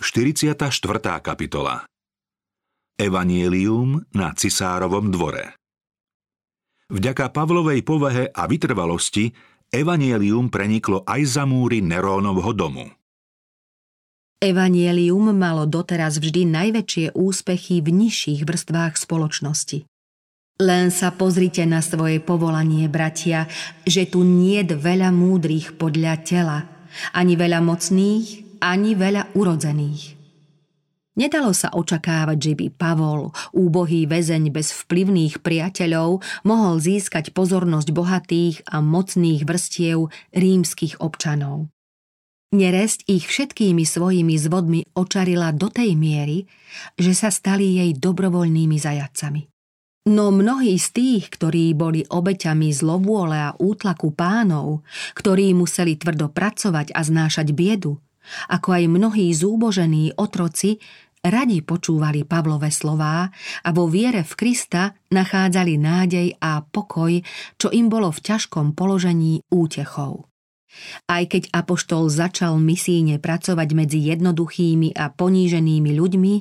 44. kapitola Evanielium na cisárovom dvore Vďaka Pavlovej povahe a vytrvalosti Evanielium preniklo aj za múry Nerónovho domu. Evanielium malo doteraz vždy najväčšie úspechy v nižších vrstvách spoločnosti. Len sa pozrite na svoje povolanie, bratia, že tu nie veľa múdrych podľa tela, ani veľa mocných, ani veľa urodzených. Nedalo sa očakávať, že by Pavol, úbohý väzeň bez vplyvných priateľov, mohol získať pozornosť bohatých a mocných vrstiev rímskych občanov. Neresť ich všetkými svojimi zvodmi očarila do tej miery, že sa stali jej dobrovoľnými zajacami. No mnohí z tých, ktorí boli obeťami zlovôle a útlaku pánov, ktorí museli tvrdo pracovať a znášať biedu, ako aj mnohí zúbožení otroci, radi počúvali Pavlové slová a vo viere v Krista nachádzali nádej a pokoj, čo im bolo v ťažkom položení útechou. Aj keď Apoštol začal misíne pracovať medzi jednoduchými a poníženými ľuďmi,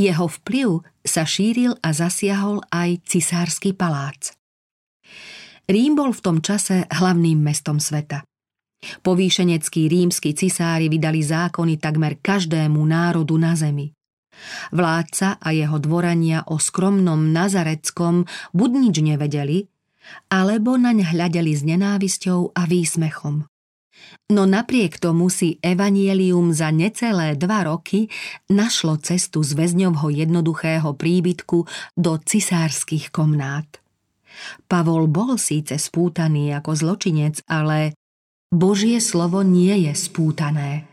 jeho vplyv sa šíril a zasiahol aj cisársky palác. Rím bol v tom čase hlavným mestom sveta. Povýšeneckí rímsky cisári vydali zákony takmer každému národu na zemi. Vládca a jeho dvorania o skromnom nazareckom buď nič nevedeli, alebo naň hľadeli s nenávisťou a výsmechom. No napriek tomu si Evanielium za necelé dva roky našlo cestu z väzňovho jednoduchého príbytku do cisárskych komnát. Pavol bol síce spútaný ako zločinec, ale Božie slovo nie je spútané.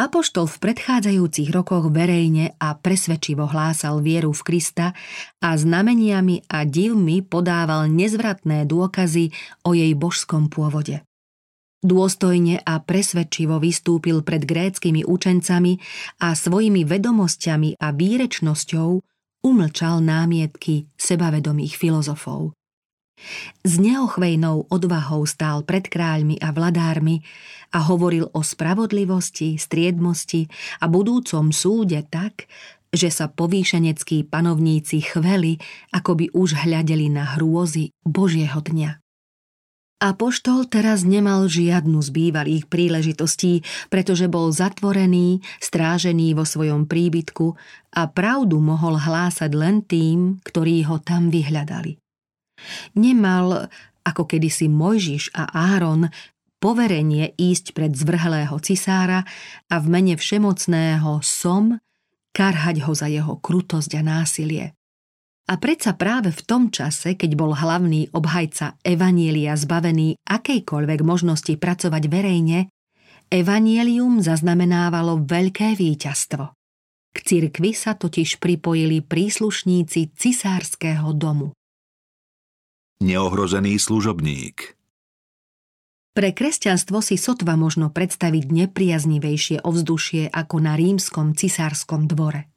Apoštol v predchádzajúcich rokoch verejne a presvedčivo hlásal vieru v Krista a znameniami a divmi podával nezvratné dôkazy o jej božskom pôvode. Dôstojne a presvedčivo vystúpil pred gréckými učencami a svojimi vedomosťami a výrečnosťou umlčal námietky sebavedomých filozofov. S neochvejnou odvahou stál pred kráľmi a vladármi a hovoril o spravodlivosti, striedmosti a budúcom súde tak, že sa povýšeneckí panovníci chveli, ako by už hľadeli na hrôzy Božieho dňa. A poštol teraz nemal žiadnu z bývalých príležitostí, pretože bol zatvorený, strážený vo svojom príbytku a pravdu mohol hlásať len tým, ktorí ho tam vyhľadali. Nemal, ako kedysi Mojžiš a Áron, poverenie ísť pred zvrhlého cisára a v mene všemocného som karhať ho za jeho krutosť a násilie. A predsa práve v tom čase, keď bol hlavný obhajca Evanielia zbavený akejkoľvek možnosti pracovať verejne, Evanielium zaznamenávalo veľké víťazstvo. K cirkvi sa totiž pripojili príslušníci cisárskeho domu neohrozený služobník. Pre kresťanstvo si sotva možno predstaviť nepriaznivejšie ovzdušie ako na rímskom cisárskom dvore.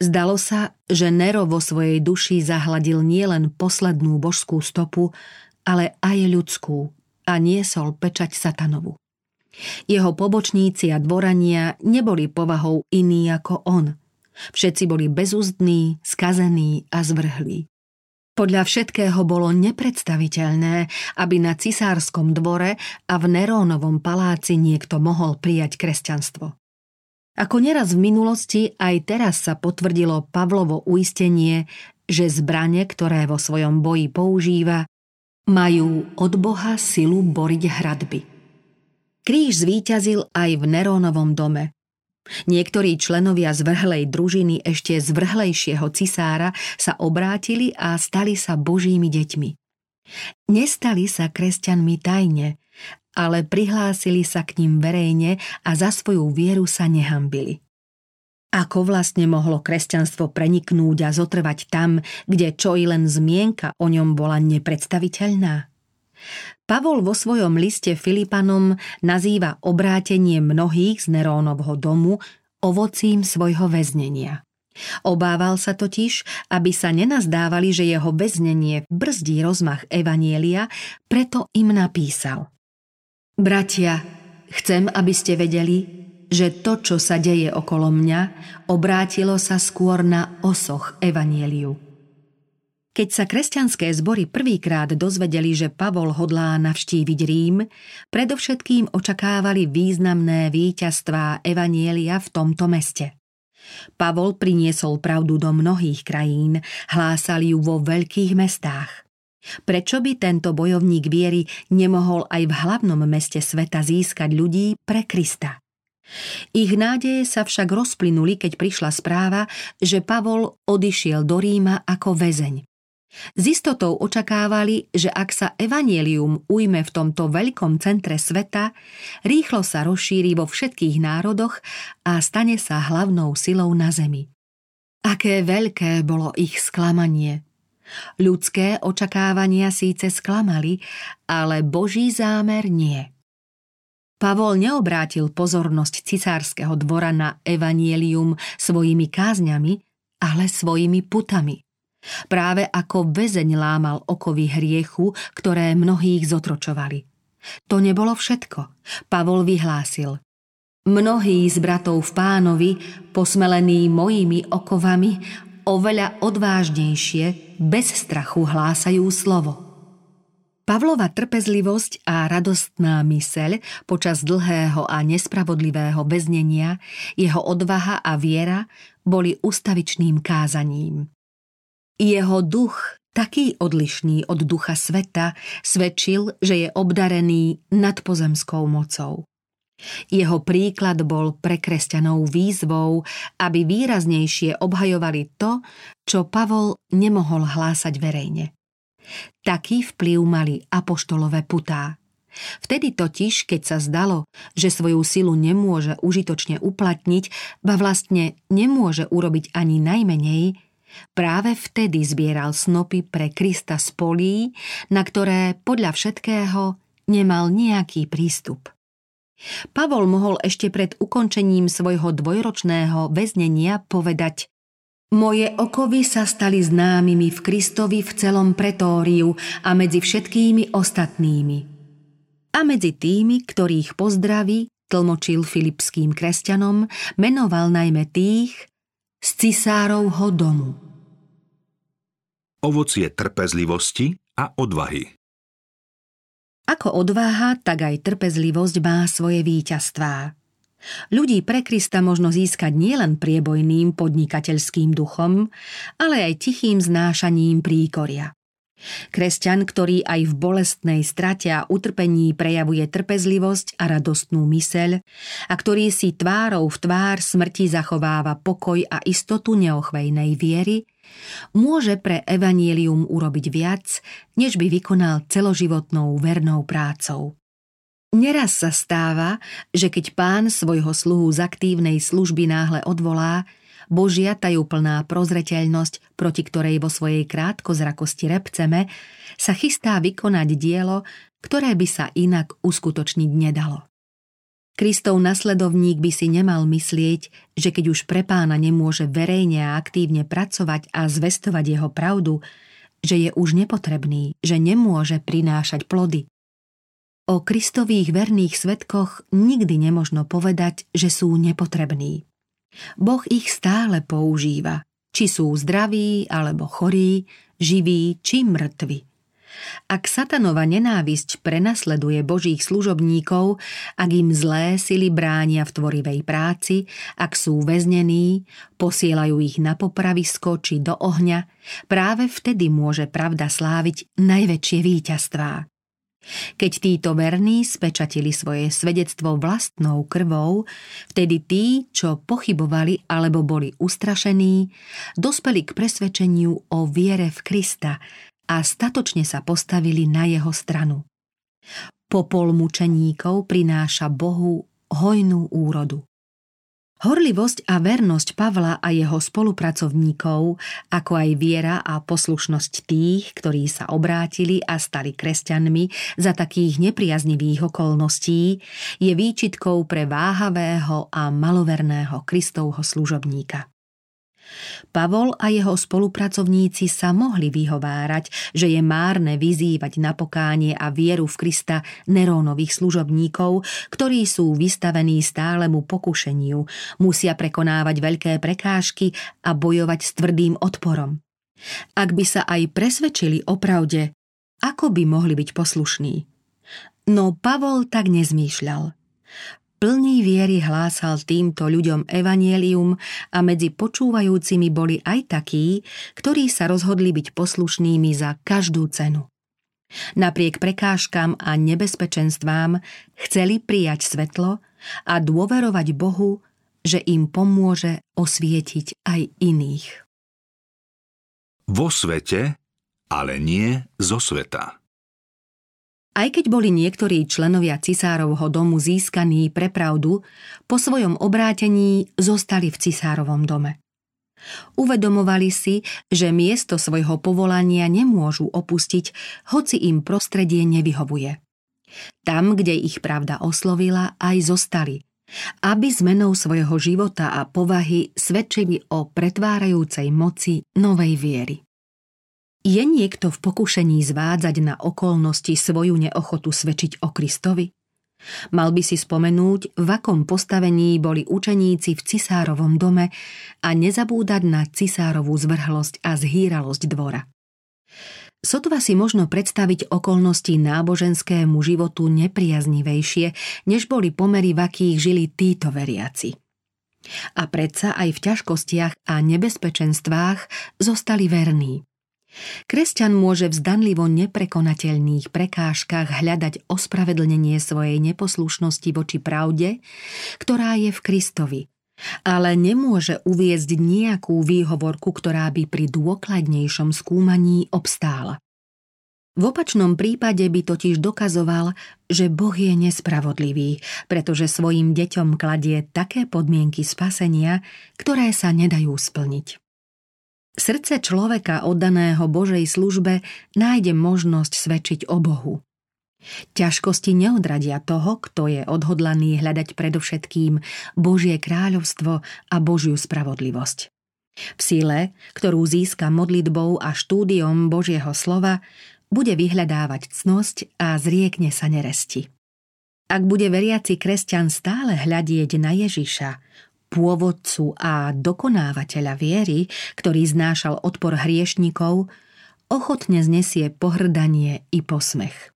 Zdalo sa, že Nero vo svojej duši zahladil nielen poslednú božskú stopu, ale aj ľudskú a niesol pečať satanovu. Jeho pobočníci a dvorania neboli povahou iní ako on. Všetci boli bezúzdní, skazení a zvrhlí. Podľa všetkého bolo nepredstaviteľné, aby na cisárskom dvore a v Nerónovom paláci niekto mohol prijať kresťanstvo. Ako neraz v minulosti, aj teraz sa potvrdilo Pavlovo uistenie, že zbranie, ktoré vo svojom boji používa, majú od Boha silu boriť hradby. Kríž zvíťazil aj v Nerónovom dome, Niektorí členovia zvrhlej družiny ešte zvrhlejšieho cisára sa obrátili a stali sa božími deťmi. Nestali sa kresťanmi tajne, ale prihlásili sa k ním verejne a za svoju vieru sa nehambili. Ako vlastne mohlo kresťanstvo preniknúť a zotrvať tam, kde čo i len zmienka o ňom bola nepredstaviteľná? Pavol vo svojom liste Filipanom nazýva obrátenie mnohých z Nerónovho domu ovocím svojho väznenia. Obával sa totiž, aby sa nenazdávali, že jeho väznenie brzdí rozmach Evanielia, preto im napísal. Bratia, chcem, aby ste vedeli, že to, čo sa deje okolo mňa, obrátilo sa skôr na osoch evanieliu. Keď sa kresťanské zbory prvýkrát dozvedeli, že Pavol hodlá navštíviť Rím, predovšetkým očakávali významné víťazstvá Evanielia v tomto meste. Pavol priniesol pravdu do mnohých krajín, hlásali ju vo veľkých mestách. Prečo by tento bojovník viery nemohol aj v hlavnom meste sveta získať ľudí pre Krista? Ich nádeje sa však rozplynuli, keď prišla správa, že Pavol odišiel do Ríma ako väzeň. S istotou očakávali, že ak sa evanielium ujme v tomto veľkom centre sveta, rýchlo sa rozšíri vo všetkých národoch a stane sa hlavnou silou na zemi. Aké veľké bolo ich sklamanie. Ľudské očakávania síce sklamali, ale Boží zámer nie. Pavol neobrátil pozornosť cisárskeho dvora na evanielium svojimi kázňami, ale svojimi putami. Práve ako väzeň lámal okovy hriechu, ktoré mnohých zotročovali. To nebolo všetko. Pavol vyhlásil. Mnohí z bratov v pánovi, posmelení mojimi okovami, oveľa odvážnejšie, bez strachu hlásajú slovo. Pavlova trpezlivosť a radostná myseľ počas dlhého a nespravodlivého väznenia, jeho odvaha a viera boli ustavičným kázaním. Jeho duch, taký odlišný od ducha sveta, svedčil, že je obdarený nadpozemskou mocou. Jeho príklad bol pre kresťanov výzvou, aby výraznejšie obhajovali to, čo Pavol nemohol hlásať verejne. Taký vplyv mali apoštolové putá. Vtedy totiž, keď sa zdalo, že svoju silu nemôže užitočne uplatniť, ba vlastne nemôže urobiť ani najmenej, práve vtedy zbieral snopy pre Krista z polí, na ktoré podľa všetkého nemal nejaký prístup. Pavol mohol ešte pred ukončením svojho dvojročného väznenia povedať moje okovy sa stali známymi v Kristovi v celom pretóriu a medzi všetkými ostatnými. A medzi tými, ktorých pozdraví, tlmočil filipským kresťanom, menoval najmä tých z cisárovho domu. Ovocie trpezlivosti a odvahy Ako odváha, tak aj trpezlivosť má svoje víťazstvá. Ľudí pre Krista možno získať nielen priebojným podnikateľským duchom, ale aj tichým znášaním príkoria. Kresťan, ktorý aj v bolestnej strate a utrpení prejavuje trpezlivosť a radostnú myseľ a ktorý si tvárou v tvár smrti zachováva pokoj a istotu neochvejnej viery, môže pre evanielium urobiť viac, než by vykonal celoživotnou vernou prácou. Neraz sa stáva, že keď pán svojho sluhu z aktívnej služby náhle odvolá, Božia tajúplná prozreteľnosť, proti ktorej vo svojej krátkozrakosti repceme, sa chystá vykonať dielo, ktoré by sa inak uskutočniť nedalo. Kristov nasledovník by si nemal myslieť, že keď už pre pána nemôže verejne a aktívne pracovať a zvestovať jeho pravdu, že je už nepotrebný, že nemôže prinášať plody. O Kristových verných svetkoch nikdy nemožno povedať, že sú nepotrební. Boh ich stále používa, či sú zdraví alebo chorí, živí či mŕtvi. Ak satanova nenávisť prenasleduje Božích služobníkov, ak im zlé sily bránia v tvorivej práci, ak sú väznení, posielajú ich na popravisko či do ohňa, práve vtedy môže pravda sláviť najväčšie víťazstvá. Keď títo verní spečatili svoje svedectvo vlastnou krvou, vtedy tí, čo pochybovali alebo boli ustrašení, dospeli k presvedčeniu o viere v Krista a statočne sa postavili na jeho stranu. Popol mučeníkov prináša Bohu hojnú úrodu. Horlivosť a vernosť Pavla a jeho spolupracovníkov, ako aj viera a poslušnosť tých, ktorí sa obrátili a stali kresťanmi za takých nepriaznivých okolností, je výčitkou pre váhavého a maloverného Kristovho služobníka. Pavol a jeho spolupracovníci sa mohli vyhovárať, že je márne vyzývať na pokánie a vieru v Krista Nerónových služobníkov, ktorí sú vystavení stálemu pokušeniu, musia prekonávať veľké prekážky a bojovať s tvrdým odporom. Ak by sa aj presvedčili o pravde, ako by mohli byť poslušní? No Pavol tak nezmýšľal plný viery hlásal týmto ľuďom evanielium a medzi počúvajúcimi boli aj takí, ktorí sa rozhodli byť poslušnými za každú cenu. Napriek prekážkam a nebezpečenstvám chceli prijať svetlo a dôverovať Bohu, že im pomôže osvietiť aj iných. Vo svete, ale nie zo sveta. Aj keď boli niektorí členovia cisárovho domu získaní pre pravdu, po svojom obrátení zostali v cisárovom dome. Uvedomovali si, že miesto svojho povolania nemôžu opustiť, hoci im prostredie nevyhovuje. Tam, kde ich pravda oslovila, aj zostali, aby zmenou svojho života a povahy svedčili o pretvárajúcej moci novej viery. Je niekto v pokušení zvádzať na okolnosti svoju neochotu svedčiť o Kristovi? Mal by si spomenúť, v akom postavení boli učeníci v cisárovom dome a nezabúdať na cisárovú zvrhlosť a zhýralosť dvora. Sotva si možno predstaviť okolnosti náboženskému životu nepriaznivejšie, než boli pomery, v akých žili títo veriaci. A predsa aj v ťažkostiach a nebezpečenstvách zostali verní. Kresťan môže v zdanlivo neprekonateľných prekážkach hľadať ospravedlnenie svojej neposlušnosti voči pravde, ktorá je v Kristovi, ale nemôže uviezť nejakú výhovorku, ktorá by pri dôkladnejšom skúmaní obstála. V opačnom prípade by totiž dokazoval, že Boh je nespravodlivý, pretože svojim deťom kladie také podmienky spasenia, ktoré sa nedajú splniť. Srdce človeka oddaného Božej službe nájde možnosť svedčiť o Bohu. Ťažkosti neodradia toho, kto je odhodlaný hľadať predovšetkým Božie kráľovstvo a Božiu spravodlivosť. V sile, ktorú získa modlitbou a štúdiom Božieho slova, bude vyhľadávať cnosť a zriekne sa neresti. Ak bude veriaci kresťan stále hľadieť na Ježiša, pôvodcu a dokonávateľa viery, ktorý znášal odpor hriešnikov, ochotne znesie pohrdanie i posmech.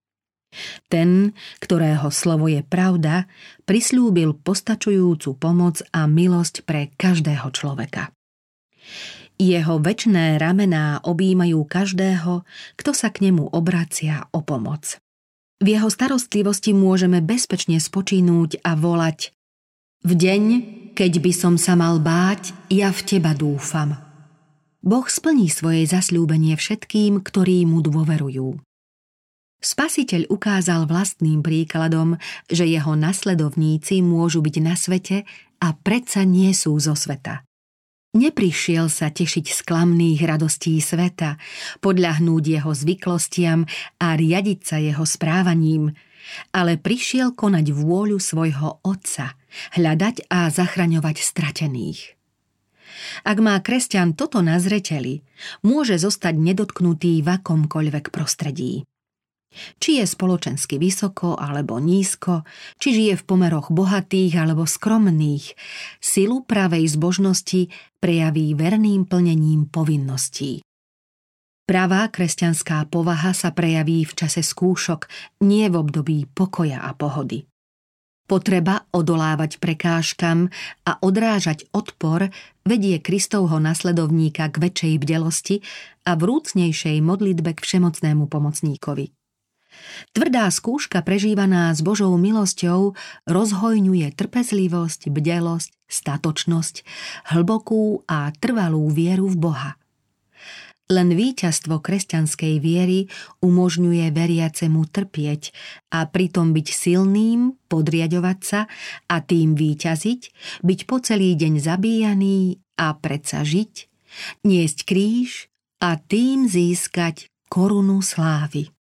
Ten, ktorého slovo je pravda, prislúbil postačujúcu pomoc a milosť pre každého človeka. Jeho väčné ramená objímajú každého, kto sa k nemu obracia o pomoc. V jeho starostlivosti môžeme bezpečne spočínuť a volať V deň, keď by som sa mal báť, ja v teba dúfam. Boh splní svoje zasľúbenie všetkým, ktorí mu dôverujú. Spasiteľ ukázal vlastným príkladom, že jeho nasledovníci môžu byť na svete a predsa nie sú zo sveta. Neprišiel sa tešiť z klamných radostí sveta, podľahnúť jeho zvyklostiam a riadiť sa jeho správaním – ale prišiel konať vôľu svojho otca, hľadať a zachraňovať stratených. Ak má kresťan toto na zreteli, môže zostať nedotknutý v akomkoľvek prostredí. Či je spoločensky vysoko alebo nízko, či žije v pomeroch bohatých alebo skromných, silu pravej zbožnosti prejaví verným plnením povinností. Pravá kresťanská povaha sa prejaví v čase skúšok, nie v období pokoja a pohody. Potreba odolávať prekážkam a odrážať odpor vedie Kristovho nasledovníka k väčšej bdelosti a vrúcnejšej modlitbe k všemocnému pomocníkovi. Tvrdá skúška prežívaná s Božou milosťou rozhojňuje trpezlivosť, bdelosť, statočnosť, hlbokú a trvalú vieru v Boha – len víťazstvo kresťanskej viery umožňuje veriacemu trpieť a pritom byť silným, podriadovať sa a tým víťaziť, byť po celý deň zabíjaný a predsa žiť, niesť kríž a tým získať korunu slávy.